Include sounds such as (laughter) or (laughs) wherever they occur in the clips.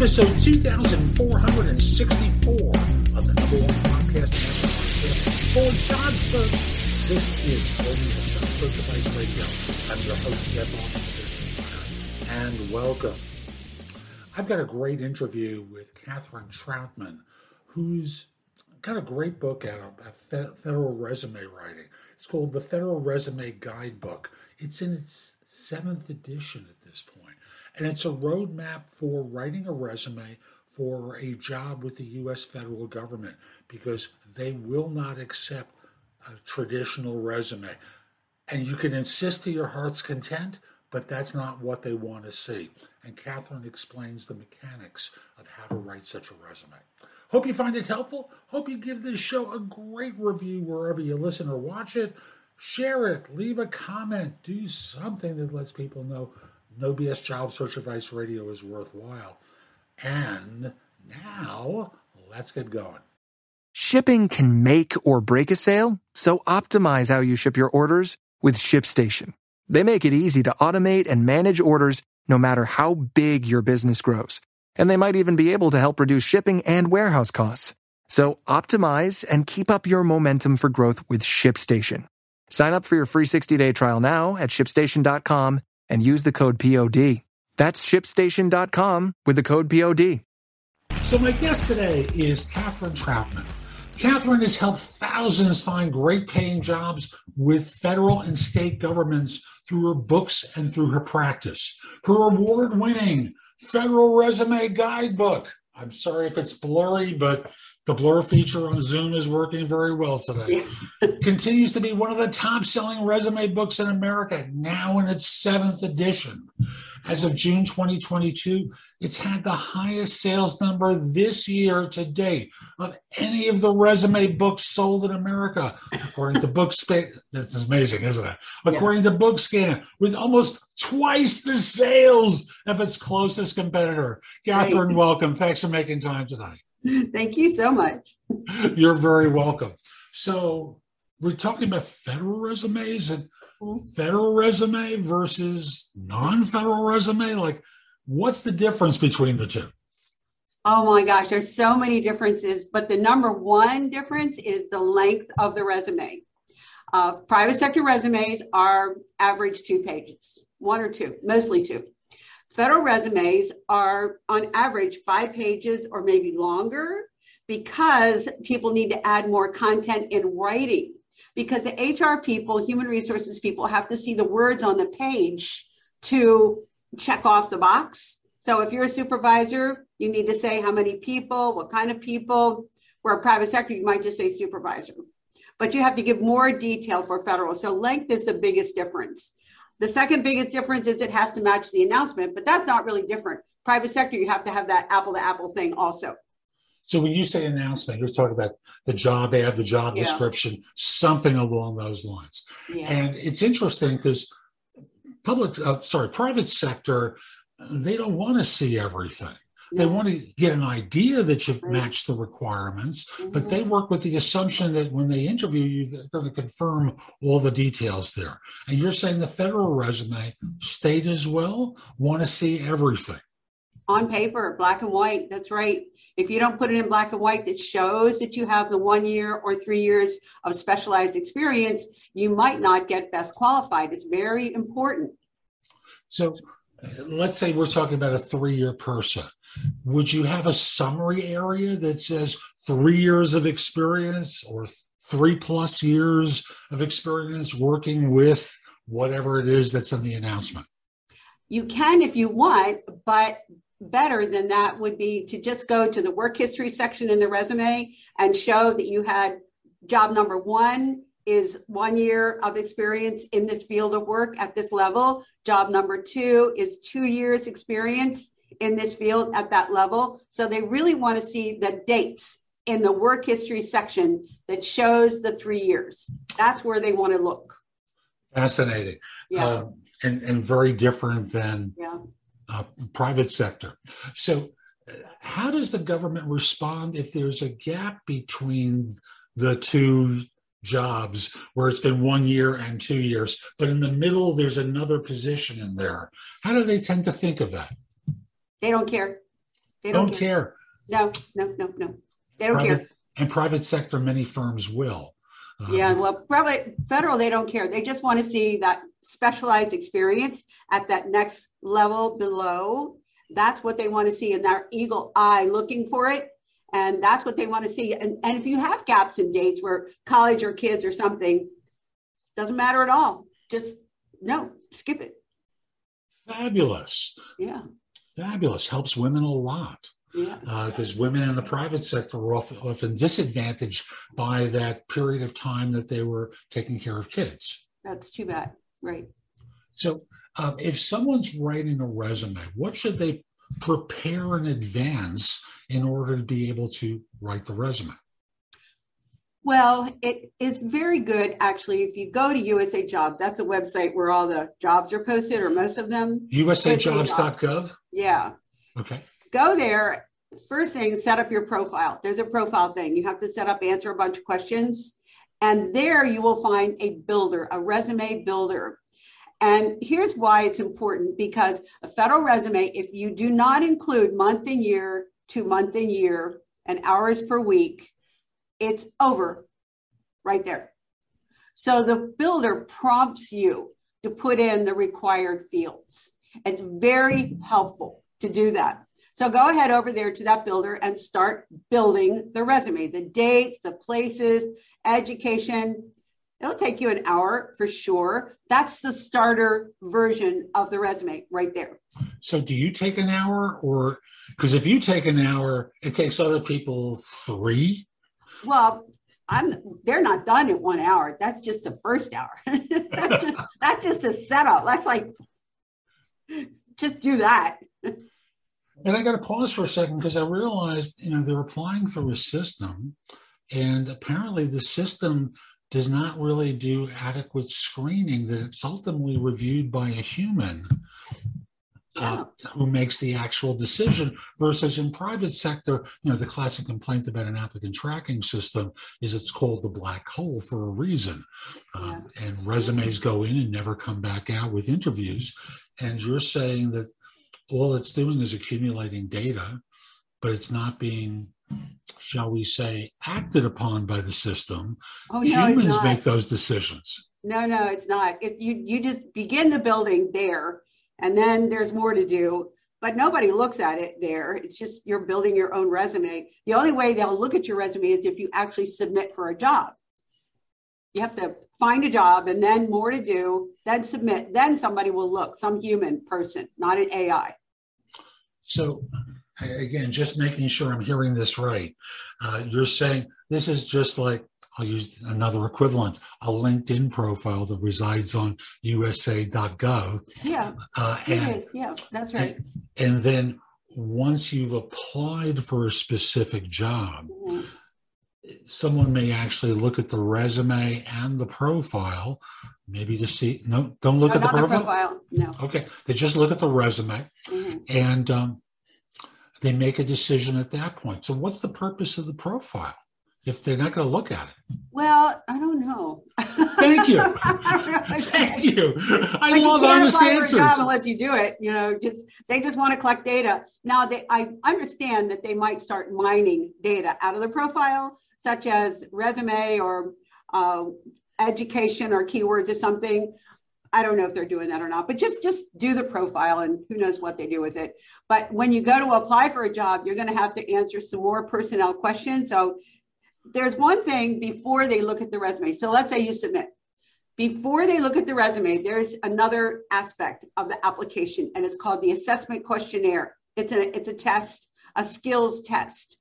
episode 2464 of the number one podcast for job search. This is Search Advice Radio. I'm your host, Jeff Altman, and welcome. I've got a great interview with Kathryn Troutman, who's got a great book out about federal resume writing. It's called the Federal Resume Guidebook. It's in its seventh edition at and it's a roadmap for writing a resume for a job with the U.S. federal government because they will not accept a traditional resume. And you can insist to your heart's content, but that's not what they want to see. And Kathryn explains the mechanics of how to write such a resume. Hope you find it helpful. Hope you give this show a great review wherever you listen or watch it. Share it, leave a comment, do something that lets people know No BS Job Search Advice Radio is worthwhile. And now, let's get going. Shipping can make or break a sale, so optimize how you ship your orders with ShipStation. They make it easy to automate and manage orders no matter how big your business grows. And they might even be able to help reduce shipping and warehouse costs. So optimize and keep up your momentum for growth with ShipStation. Sign up for your free 60-day trial now at shipstation.com and use the code POD. That's shipstation.com with the code POD. So my guest today is Kathryn Troutman. Kathryn has helped thousands find great paying jobs with federal and state governments through her books and through her practice. Her award winning Federal Resume Guidebook. I'm sorry if it's blurry, but the blur feature on Zoom is working very well today. (laughs) Continues to be one of the top selling resume books in America, now in its seventh edition. As of June 2022, it's had the highest sales number this year to date of any of the resume books sold in America, according to Bookscan. (laughs) That's amazing, isn't it? According yeah. to Bookscan, with almost twice the sales of its closest competitor. Kathryn, right. welcome. Thanks for making time tonight. (laughs) Thank you so much. You're very welcome. So, we're talking about federal resumes and mm-hmm. federal resume versus non federal resume. Like, what's the difference between the two? Oh my gosh, there's so many differences, but the number one difference is the length of the resume. Uh, private sector resumes are average two pages, one or two, mostly two. Federal resumes are on average five pages or maybe longer because people need to add more content in writing. Because the HR people, human resources people, have to see the words on the page to check off the box. So if you're a supervisor, you need to say how many people, what kind of people. Where a private sector, you might just say supervisor. But you have to give more detail for federal. So length is the biggest difference. The second biggest difference is it has to match the announcement, but that's not really different. Private sector, you have to have that apple to apple thing also. So when you say announcement, you're talking about the job ad, the job yeah. description, something along those lines. Yeah. And it's interesting because public, uh, sorry, private sector, they don't want to see everything. They want to get an idea that you've matched the requirements, mm-hmm. but they work with the assumption that when they interview you, they're going to confirm all the details there. And you're saying the federal resume, state as well, want to see everything. On paper, black and white. That's right. If you don't put it in black and white that shows that you have the one year or three years of specialized experience, you might not get best qualified. It's very important. So let's say we're talking about a three year person would you have a summary area that says three years of experience or three plus years of experience working with whatever it is that's in the announcement? You can if you want, but better than that would be to just go to the work history section in the resume and show that you had job number one is one year of experience in this field of work at this level. Job number two is two years experience in this field at that level. So they really want to see the dates in the work history section that shows the three years. That's where they want to look. Fascinating. Yeah. Uh, and, and very different than yeah. uh, private sector. So, how does the government respond if there's a gap between the two jobs where it's been one year and two years, but in the middle there's another position in there? How do they tend to think of that? They don't care. They don't, Don't care. No, no, no, no. They don't Private, care. and private sector, many firms will. Uh, Yeah, well, private, federal, they don't care. They just want to see that specialized experience at that next level below. That's what they want to see in their eagle eye looking for it. And that's what they want to see. And, and if you have gaps in dates where college or kids or something, doesn't matter at all. Just no, skip it. Fabulous. Yeah, Fabulous. Helps women a lot. yeah. because women in the private sector were often, often disadvantaged by that period of time that they were taking care of kids. That's too bad. Right. So, um, if someone's writing a resume, what should they prepare in advance in order to be able to write the resume? Well, it is very good actually. If you go to USA Jobs, that's a website where all the jobs are posted, or most of them. USAJobs.gov. Yeah. Okay. Go there. First thing, set up your profile. There's a profile thing. You have to set up, answer a bunch of questions. And there you will find a builder, a resume builder. And here's why it's important because a federal resume, if you do not include month and year to month and year and hours per week, it's over right there. So the builder prompts you to put in the required fields. It's very helpful to do that. So go ahead over there to that builder and start building the resume, the dates, the places, education. It'll take you an hour for sure. That's the starter version of the resume right there. So, do you take an hour, or because if you take an hour, it takes other people three? Well, I'm they're not done in one hour. That's just the first hour. (laughs) that's, just, that's just a setup. That's like just do that. And I got to pause for a second because I realized, you know, they're applying through a system, and apparently the system does not really do adequate screening. That it's ultimately reviewed by a human uh, who makes the actual decision. Versus in private sector, you know, the classic complaint about an applicant tracking system is it's called the black hole for a reason, um, and resumes go in and never come back out with interviews. And you're saying that all it's doing is accumulating data, but it's not being, shall we say, acted upon by the system. Oh, no, Humans make those decisions. No, no, it's not. It, you you just begin the building there, and then there's more to do. But nobody looks at it there. It's just you're building your own resume. The only way they'll look at your resume is if you actually submit for a job. You have to find a job and then more to do, then submit. Then somebody will look, some human person, not an AI. So, again, just making sure I'm hearing this right. Uh, you're saying this is just like, I'll use another equivalent, a LinkedIn profile that resides on USA.gov. Yeah, Uh, and. Yeah, that's right. And then once you've applied for a specific job, Mhm. someone may actually look at the resume and the profile, maybe to see. No, don't look No, at the not the profile. profile. No. Okay, they just look at the resume Mhm. and um, they make a decision at that point. So, what's the purpose of the profile if they're not going to look at it? Well, I don't know. Thank you. (laughs) Thank you. I Like, you love can't honest apply for a answers. job unless you do it. You know, just they just want to collect data. Now, they I understand that they might start mining data out of the profile, such as resume or uh, education or keywords or something. I don't know if they're doing that or not, but just just do the profile and who knows what they do with it. But when you go to apply for a job, you're going to have to answer some more personnel questions. So there's one thing before they look at the resume. So let's say you submit before they look at the resume, there's another aspect of the application, and it's called the assessment questionnaire. It's a it's a test, a skills test,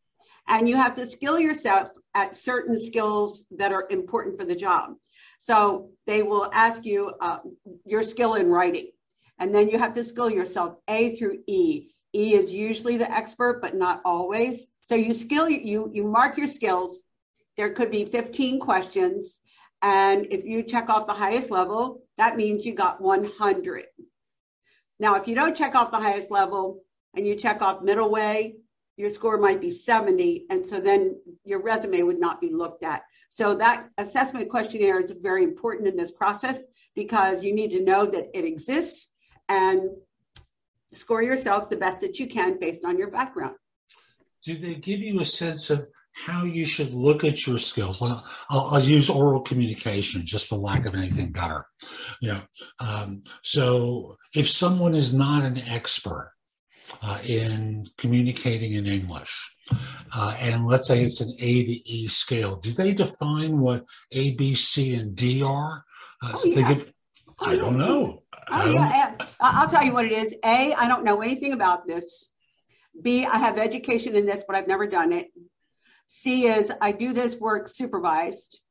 and you have to skill yourself at certain skills that are important for the job. So they will ask you uh, your skill in writing, and then you have to skill yourself A through E. E is usually the expert, but not always. So you skill you you mark your skills. There could be 15 questions. And if you check off the highest level, that means you got 100. Now, if you don't check off the highest level and you check off middle way, your score might be 70. And so then your resume would not be looked at. So that assessment questionnaire is very important in this process because you need to know that it exists and score yourself the best that you can based on your background. do they give you a sense of how you should look at your skills. I'll, I'll, use oral communication just for lack of anything better. You know, um, so if someone is not an expert uh, in communicating in English, uh, and let's say it's an A to E scale, do they define what A, B, C, and D are? Uh, oh, yeah. give, I don't know. Oh, yeah. I'll tell you what it is. A, I don't know anything about this. B, I have education in this, but I've never done it. C is I do this work supervised.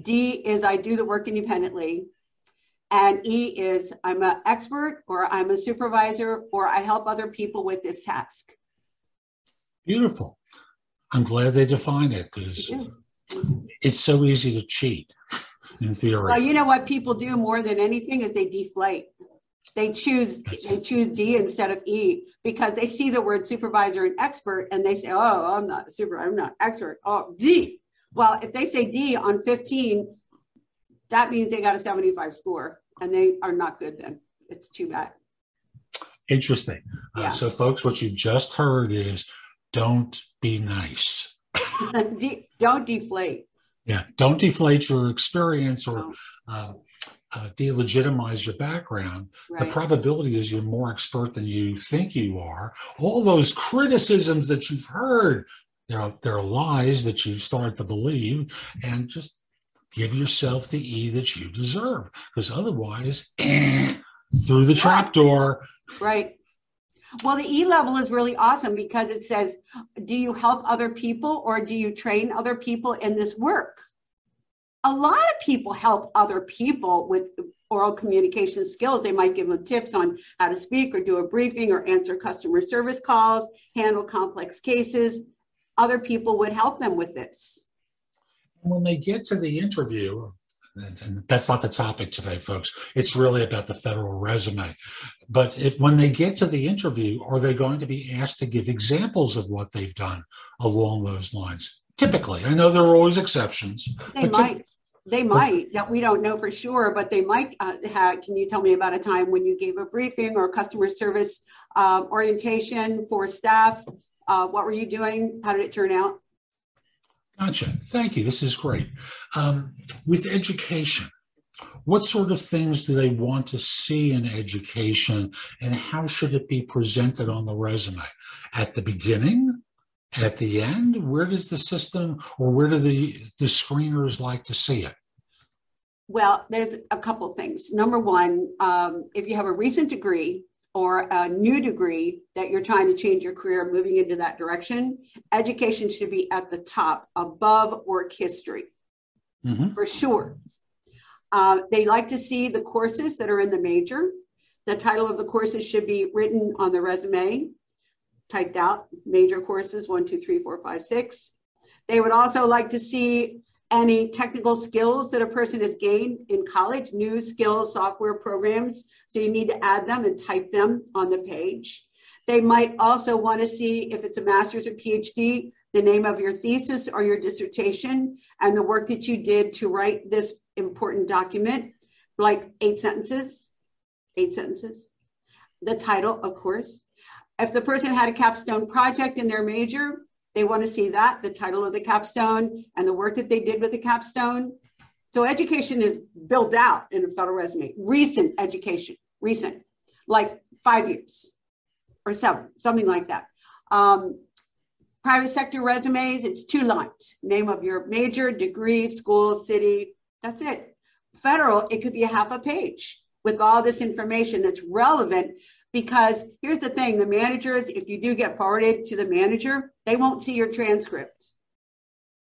D is I do the work independently. And E is I'm an expert or I'm a supervisor or I help other people with this task. Beautiful. I'm glad they define it because it's so easy to cheat in theory. Well, you know what people do more than anything is they deflate. They choose they choose D instead of E because they see the word supervisor and expert and they say, "Oh, I'm not a super, I'm not expert." Oh, D. Well, if they say D on 15, that means they got a 75 score and they are not good then. It's too bad. Interesting. Uh, yeah. Uh, so, folks, what you've just heard is don't be nice. (laughs) Don't deflate. Yeah, don't deflate your experience or uh, uh, delegitimize your background. Right. The probability is you're more expert than you think you are. All those criticisms that you've heard, they're, they're lies that you've started to believe, and just give yourself the E that you deserve, because otherwise, (clears throat) through the trap door. Right. Well, the E level is really awesome because it says, do you help other people or do you train other people in this work? A lot of people help other people with oral communication skills. They might give them tips on how to speak or do a briefing or answer customer service calls, handle complex cases. Other people would help them with this. When they get to the interview, and that's not the topic today, folks. It's really about the federal resume. But if, when they get to the interview, are they going to be asked to give examples of what they've done along those lines? Typically, I know there are always exceptions. They might. they might. That we don't know for sure, but they might uh, have. Can you tell me about a time when you gave a briefing or customer service uh, orientation for staff? Uh, what were you doing? How did it turn out? Gotcha. Thank you. This is great. Um, with education, what sort of things do they want to see in education and how should it be presented on the resume? At the beginning? At the end? Where does the system or where do the, the screeners like to see it? Well, there's a couple things. Number one, um, if you have a recent degree, or a new degree that you're trying to change your career moving into that direction, education should be at the top above work history mm-hmm. for sure. Uh, they like to see the courses that are in the major. The title of the courses should be written on the resume, typed out, major courses one, two, three, four, five, six. They would also like to see any technical skills that a person has gained in college, new skills, software programs. So you need to add them and type them on the page. They might also want to see if it's a master's or PhD, the name of your thesis or your dissertation and the work that you did to write this important document, like eight sentences, eight sentences. The title, of course. If the person had a capstone project in their major, they want to see that, the title of the capstone, and the work that they did with the capstone. So education is built out in a federal resume. Recent education, recent, like five years or seven, something like that. Um, private sector resumes, it's two lines. Name of your major, degree, school, city. That's it. Federal, it could be a half a page with all this information that's relevant because here's the thing the managers, if you do get forwarded to the manager, they won't see your transcript.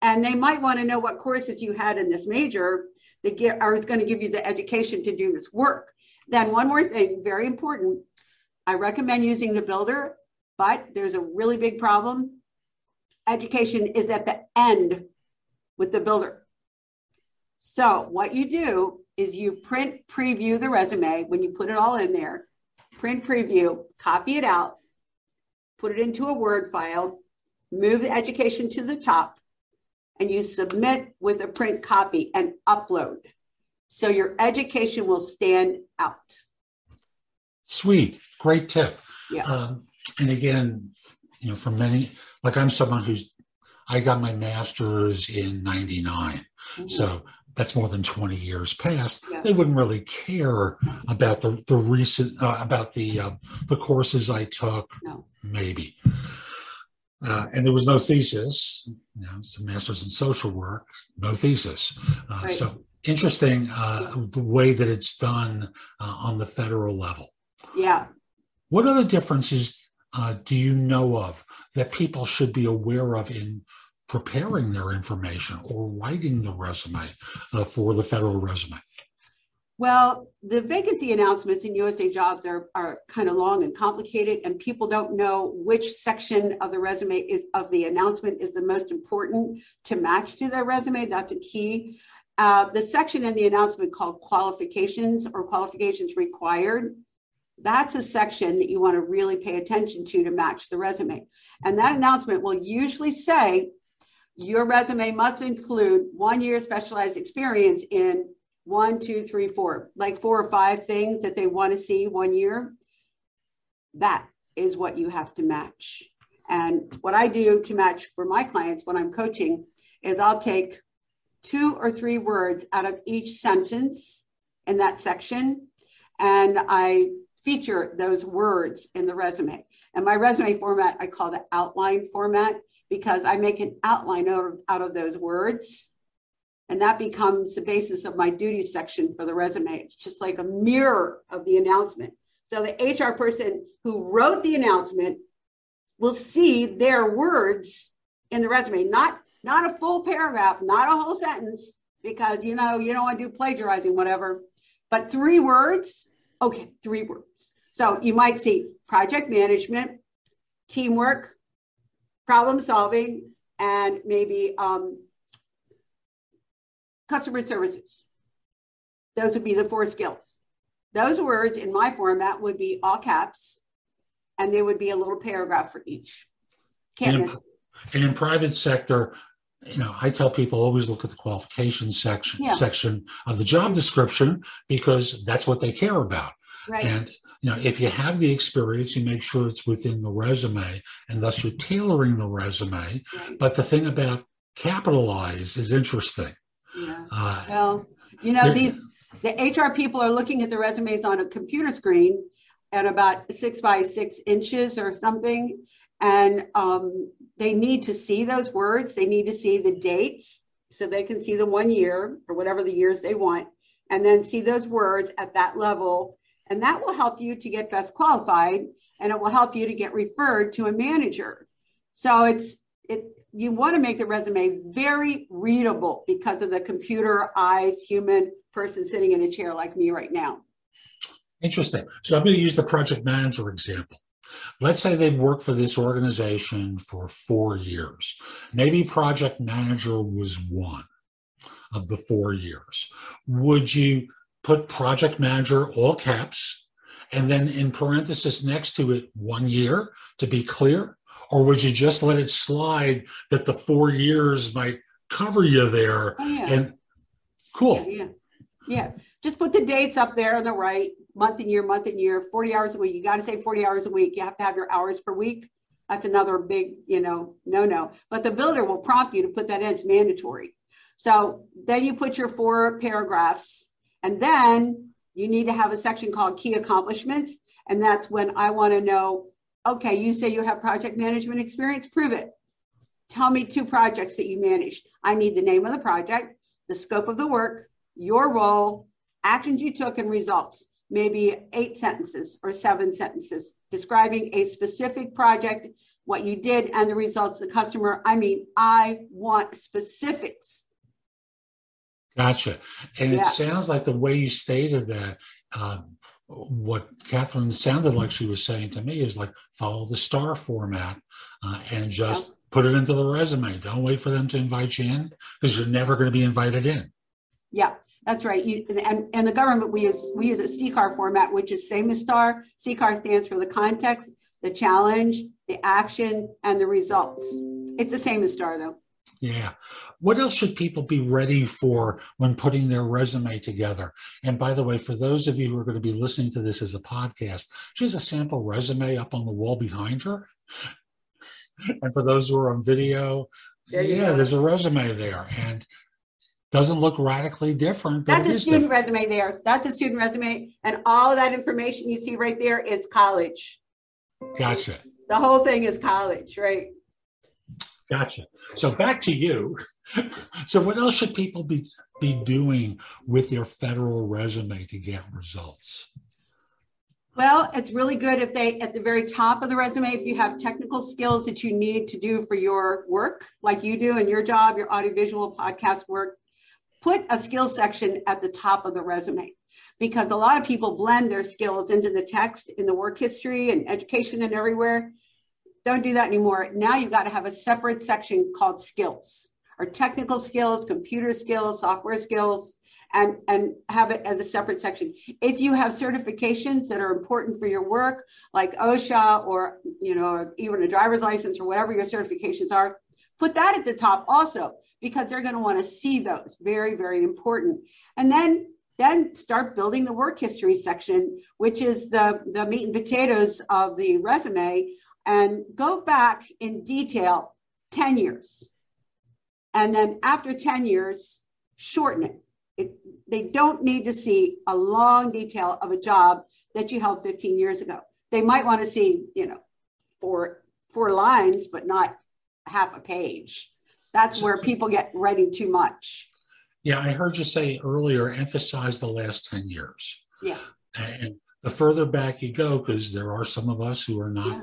And they might want to know what courses you had in this major that get, are going to give you the education to do this work. Then, one more thing, very important I recommend using the builder, but there's a really big problem. Education is at the end with the builder. So, what you do is you print preview the resume when you put it all in there print preview, copy it out, put it into a Word file, move the education to the top, and you submit with a print copy and upload. So your education will stand out. Sweet. Great tip. Yeah. Um, and again, you know, for many, like I'm someone who's, I got my master's in 99. Mm-hmm. So that's more than 20 years past. Yeah. They wouldn't really care about the, the recent, uh, about the, uh, the courses I took, no. maybe. Uh, and there was no thesis. You know, it's a master's in social work, no thesis. Uh, right. So interesting uh, the way that it's done uh, on the federal level. Yeah. What other differences uh, do you know of that people should be aware of in preparing their information or writing the resume uh, for the federal resume? Well, the vacancy announcements in USA Jobs are, are kind of long and complicated, and people don't know which section of the resume is of the announcement is the most important to match to their resume. That's a key. Uh, the section in the announcement called qualifications or qualifications required that's a section that you want to really pay attention to to match the resume. And that announcement will usually say your resume must include one year specialized experience in one, two, three, four, like four or five things that they want to see one year. That is what you have to match. And what I do to match for my clients when I'm coaching is I'll take two or three words out of each sentence in that section and I feature those words in the resume. And my resume format, I call the outline format because I make an outline out of, out of those words. And that becomes the basis of my duties section for the resume. It's just like a mirror of the announcement. So the HR person who wrote the announcement will see their words in the resume, not, not a full paragraph, not a whole sentence, because you know, you don't want to do plagiarizing, whatever, but three words Okay, three words. So you might see project management, teamwork, problem solving, and maybe um, customer services. Those would be the four skills. Those words in my format would be all caps, and there would be a little paragraph for each. Can't and, in, private sector, you know, I tell people always look at the qualifications section yeah. section of the job description because that's what they care about. Right. And you know, if you have the experience, you make sure it's within the resume, and thus you're tailoring the resume. But the thing about capitalize is interesting. Yeah. Uh, well, you know, these the HR people are looking at the resumes on a computer screen at about six by six inches or something, and um, they need to see those words. They need to see the dates so they can see the one year or whatever the years they want, and then see those words at that level. And that will help you to get best qualified and it will help you to get referred to a manager. So it's it you want to make the resume very readable because of the computer eyes human person sitting in a chair like me right now. Interesting. So I'm going to use the project manager example. Let's say they've worked for this organization for four years. Maybe project manager was one of the four years. Would you put project manager, all caps, and then in parenthesis next to it, one year to be clear? Or would you just let it slide that the four years might cover you there? Oh, yeah. And cool. Yeah, yeah. Yeah. Just put the dates up there on the right, month and year, month and year, 40 hours a week. You got to say 40 hours a week. You have to have your hours per week. That's another big, you know, no, no. But the builder will prompt you to put that in. It's mandatory. So then you put your four paragraphs, and then you need to have a section called key accomplishments. And that's when I want to know okay, you say you have project management experience, prove it. Tell me two projects that you managed. I need the name of the project, the scope of the work, your role, actions you took, and results. Maybe eight sentences or seven sentences describing a specific project, what you did, and the results the customer. I mean, I want specifics. Gotcha. And yeah. it sounds like the way you stated that, um, what Kathryn sounded like she was saying to me is like follow the star format uh, and just yeah. put it into the resume. Don't wait for them to invite you in because you're never going to be invited in. Yeah, that's right. You, and, and the government, we use, we use a CCAR format, which is same as STAR. CCAR stands for the context, the challenge, the action, and the results. It's the same as STAR though. Yeah. What else should people be ready for when putting their resume together? And by the way, for those of you who are going to be listening to this as a podcast, she has a sample resume up on the wall behind her. And for those who are on video, yeah, go. there's a resume there and doesn't look radically different. That's a student different. resume there. That's a student resume. And all that information you see right there is college. Gotcha. The whole thing is college, right? Gotcha. So back to you. (laughs) So what else should people be be doing with their federal resume to get results? Well, it's really good if they, at the very top of the resume, if you have technical skills that you need to do for your work, like you do in your job, your audiovisual podcast work, put a skills section at the top of the resume because a lot of people blend their skills into the text in the work history and education and everywhere. Don't do that anymore. Now you've got to have a separate section called skills or technical skills, computer skills, software skills and, and have it as a separate section. If you have certifications that are important for your work, like OSHA or, you know, even a driver's license or whatever your certifications are, put that at the top also, because they're going to want to see those. Very, very important. And then then start building the work history section, which is the, the meat and potatoes of the resume, and go back in detail 10 years. And then after 10 years, shorten it it, they don't need to see a long detail of a job that you held 15 years ago. They might want to see, you know, four four lines, but not half a page. That's where people get writing too much. Yeah, I heard you say earlier, emphasize the last 10 years. Yeah. And the further back you go, because there are some of us who are not yeah.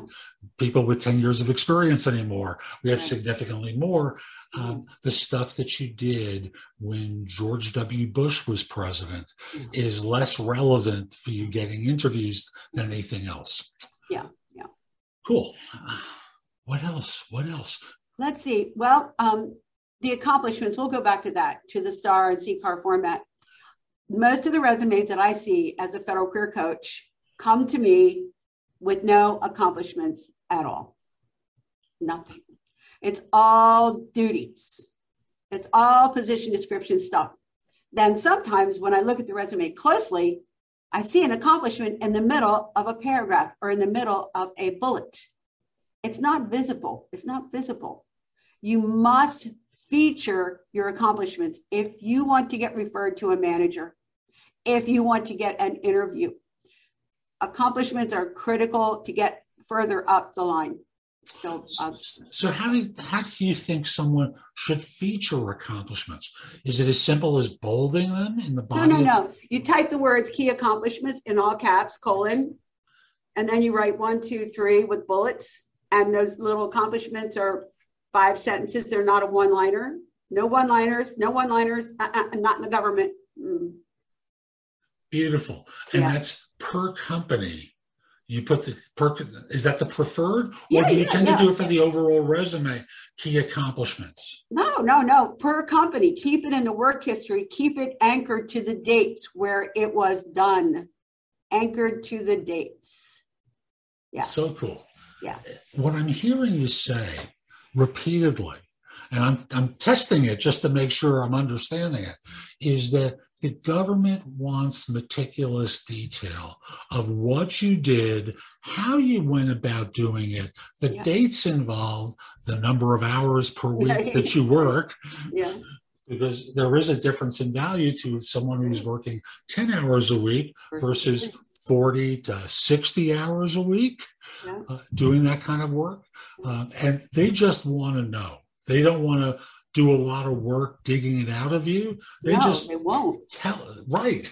people with 10 years of experience anymore, we have right. significantly more. Um, the stuff that you did when George W. Bush was president mm-hmm. is less relevant for you getting interviews than anything else. Yeah, yeah. Cool. What else? What else? Let's see. Well, um, the accomplishments, we'll go back to that, to the STAR and CCAR format most of the resumes that I see as a federal career coach come to me with no accomplishments at all. Nothing. It's all duties. It's all position description stuff. Then sometimes when I look at the resume closely, I see an accomplishment in the middle of a paragraph or in the middle of a bullet. It's not visible. It's not visible. You must feature your accomplishments if you want to get referred to a manager if you want to get an interview. Accomplishments are critical to get further up the line. So, uh, so how do you, how do you think someone should feature accomplishments? Is it as simple as bolding them in the body? No, no, no. You type the words "key accomplishments" in all caps, colon, and then you write one, two, three with bullets. And those little accomplishments are five sentences. They're not a one-liner. No one-liners. No one-liners. Uh-uh, not in the government. Beautiful. And yeah. that's per company. You put the per is that the preferred, or yeah, do you yeah, tend to do it for the overall resume key accomplishments? No, no, no. Per company, keep it in the work history. Keep it anchored to the dates where it was done. Anchored to the dates. Yeah. So cool. Yeah. What I'm hearing you say repeatedly and I'm, I'm testing it just to make sure I'm understanding it, is that the government wants meticulous detail of what you did, how you went about doing it, the yeah. dates involved, the number of hours per (laughs) week that you work. Yeah. Because there is a difference in value to someone who's working 10 hours a week versus 40 to 60 hours a week yeah. uh, doing that kind of work. Uh, and they just want to know they don't want to do a lot of work digging it out of you. They no, just they won't. Tell right.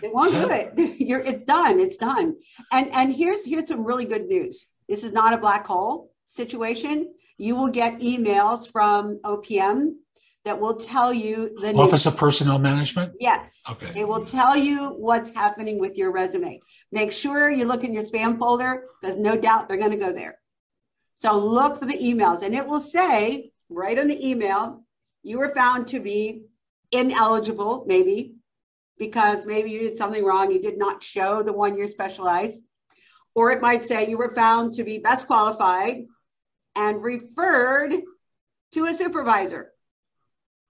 They won't tell. do it. (laughs) You're it's done. It's done. And and here's here's some really good news. This is not a black hole situation. You will get emails from OPM that will tell you the Office of Personnel Management? Yes. Okay. It will tell you what's happening with your resume. Make sure you look in your spam folder because no doubt they're going to go there. So look for the emails and it will say right on the email, you were found to be ineligible, maybe because maybe you did something wrong, you did not show the one year specialized. Or it might say you were found to be best qualified and referred to a supervisor.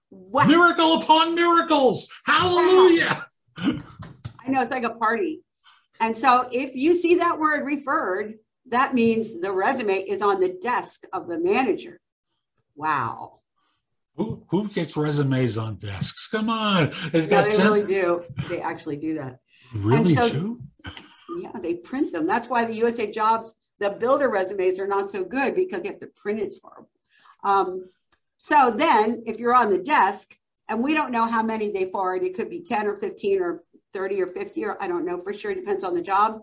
What? Miracle upon miracles. Hallelujah. (laughs) I know it's like a party. And so if you see that word referred, that means the resume is on the desk of the manager. Wow. Who, who gets resumes on desks? Come on. It's yeah, they really do. They actually do that. Really so, do? Yeah, they print them. That's why the USA Jobs, the builder resumes are not so good because they have to print it for them. Um, so then, if you're on the desk, and we don't know how many they forward, it could be 10 or 15 or 30 or 50, or I don't know for sure, it depends on the job.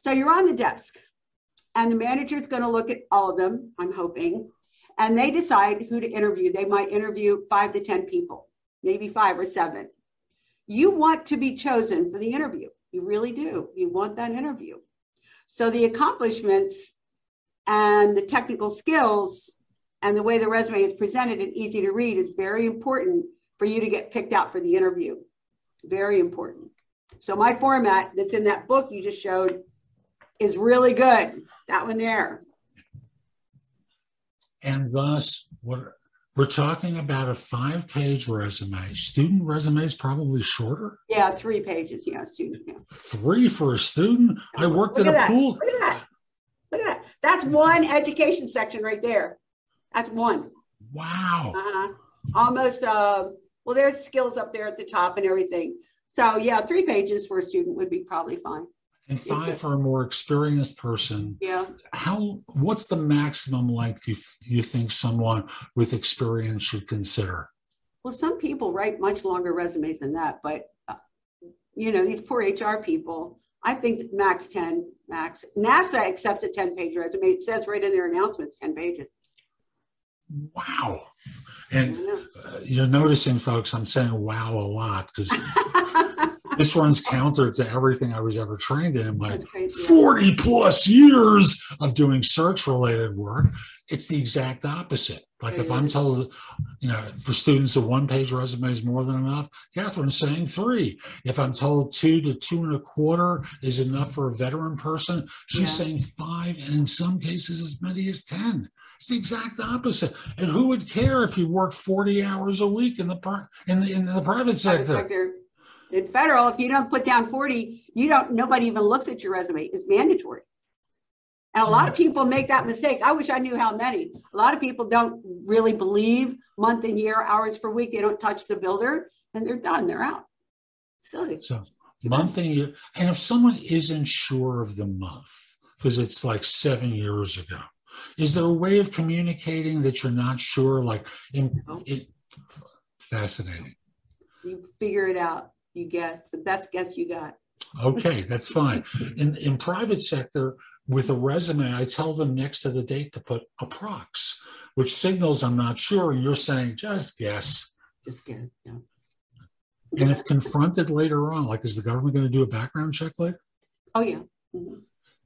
So you're on the desk, and the manager is going to look at all of them, I'm hoping, and they decide who to interview. They might interview five to 10 people, maybe five or seven. You want to be chosen for the interview. You really do. You want that interview. So the accomplishments and the technical skills and the way the resume is presented and easy to read is very important for you to get picked out for the interview. Very important. So my format that's in that book you just showed is really good. That one there. And thus, what we're talking about a five page resume. Student resume is probably shorter. Yeah, three pages. Yeah, student. Yeah. Three for a student? I worked Look at a that. pool. Look at that. Look at that. That's one education section right there. That's one. Wow. Uh-huh. Almost, uh, well, there's skills up there at the top and everything. So, yeah, three pages for a student would be probably fine and five for a more experienced person. Yeah. How? What's the maximum length you you think someone with experience should consider? Well, some people write much longer resumes than that, but uh, you know these poor HR people. I think max ten, max. NASA accepts a ten page resume. It says right in their announcements, ten pages. Wow. And uh, you're noticing, folks, I'm saying wow a lot because (laughs) this runs counter to everything I was ever trained in. My 40 plus years of doing search related work, it's the exact opposite. Like if I'm told, you know, for students a one page resume is more than enough, Kathryn's saying three. If I'm told two to two and a quarter is enough for a veteran person, she's yeah. saying five, and in some cases as many as 10. It's the exact opposite. And who would care if you worked 40 hours a week in the in the in the private sector? In federal, if you don't put down 40, you don't, nobody even looks at your resume. It's mandatory. And a lot of people make that mistake. I wish I knew how many. A lot of people don't really believe month and year, hours per week. They don't touch the builder and they're done. They're out. Silly. So month and year. And if someone isn't sure of the month, because it's like seven years ago, is there a way of communicating that you're not sure? Like in, it, fascinating. You figure it out you guess the best guess you got. Okay, that's fine. In in private sector, with a resume, I tell them next to the date to put a approx, which signals I'm not sure, and you're saying just guess. Just guess, yeah. And if confronted later on, like is the government going to do a background check later? Oh yeah. Mm-hmm.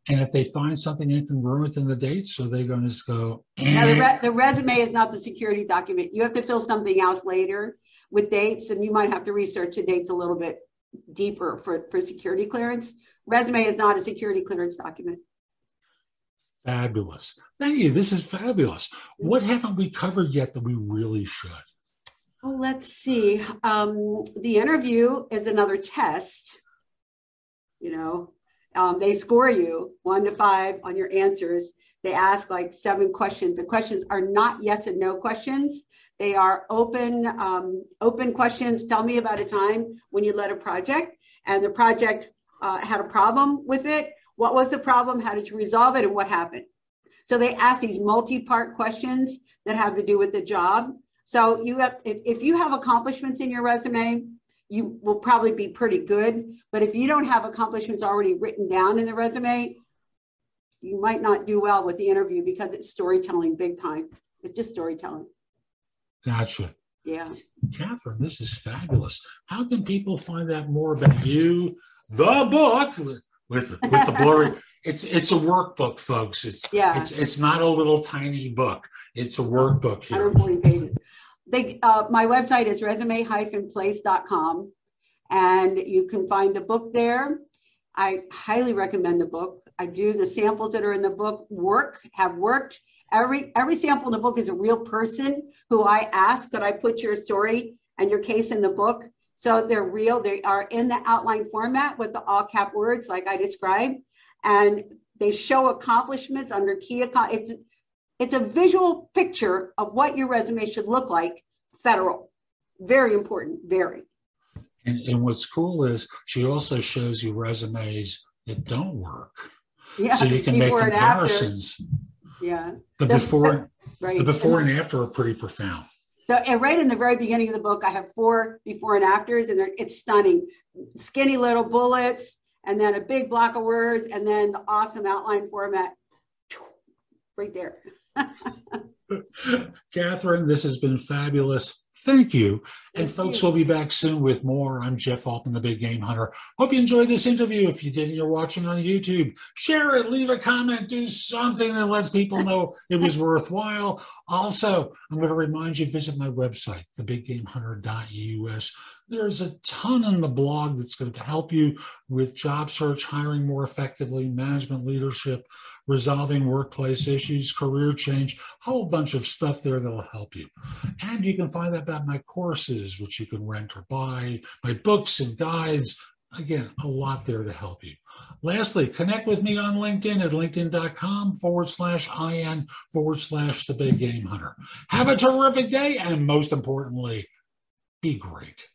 And if they find something incongruent in the dates, are they going to just go? Eh. Now, the, re- the resume is not the security document. You have to fill something else later with dates, and you might have to research the dates a little bit deeper for, for security clearance. Resume is not a security clearance document. Fabulous. Thank you. This is fabulous. What haven't we covered yet that we really should? Oh, let's see. Um, the interview is another test. You know, um, they score you one to five on your answers. They ask like seven questions. The questions are not yes and no questions. They are open, um, open questions. Tell me about a time when you led a project and the project uh, had a problem with it. What was the problem? How did you resolve it? And what happened? So they ask these multi-part questions that have to do with the job. So you have, if, if you have accomplishments in your resume, you will probably be pretty good. But if you don't have accomplishments already written down in the resume, you might not do well with the interview because it's storytelling big time. It's just storytelling. Gotcha. Yeah. Kathryn, this is fabulous. How can people find out more about you, the book, with with, the blurry? (laughs) it's it's a workbook, folks. It's yeah. It's it's not a little tiny book. It's a workbook here. 140 pages. They, uh, my website is resume-place.com, and you can find the book there. I highly recommend the book. I do the samples that are in the book work have worked Every every sample in the book is a real person who I ask, could I put your story and your case in the book? So they're real. They are in the outline format with the all cap words like I described. and they show accomplishments under key. It's it's a visual picture of what your resume should look like. Federal, very important, very. And, and what's cool is she also shows you resumes that don't work. Yeah, so you can make comparisons. Yeah. The, the before, right. the before and after are pretty profound. So, and right in the very beginning of the book, I have four before and afters, and it's stunning. Skinny little bullets, and then a big block of words, and then the awesome outline format right there. (laughs) Kathryn, this has been fabulous. Thank you. And Thank folks, you. we'll be back soon with more. I'm Jeff Altman, the Big Game Hunter. Hope you enjoyed this interview. If you did and you're watching on YouTube, share it, leave a comment, do something that lets people know it was worthwhile. Also, I'm going to remind you visit my website, thebiggamehunter.us. There's a ton in the blog that's going to help you with job search, hiring more effectively, management leadership, resolving workplace issues, career change, a whole bunch of stuff there that'll help you. And you can find out about my courses, which you can rent or buy, my books and guides. Again, a lot there to help you. Lastly, connect with me on LinkedIn at linkedin.com forward slash IN forward slash the big game hunter. Have a terrific day, and most importantly, be great.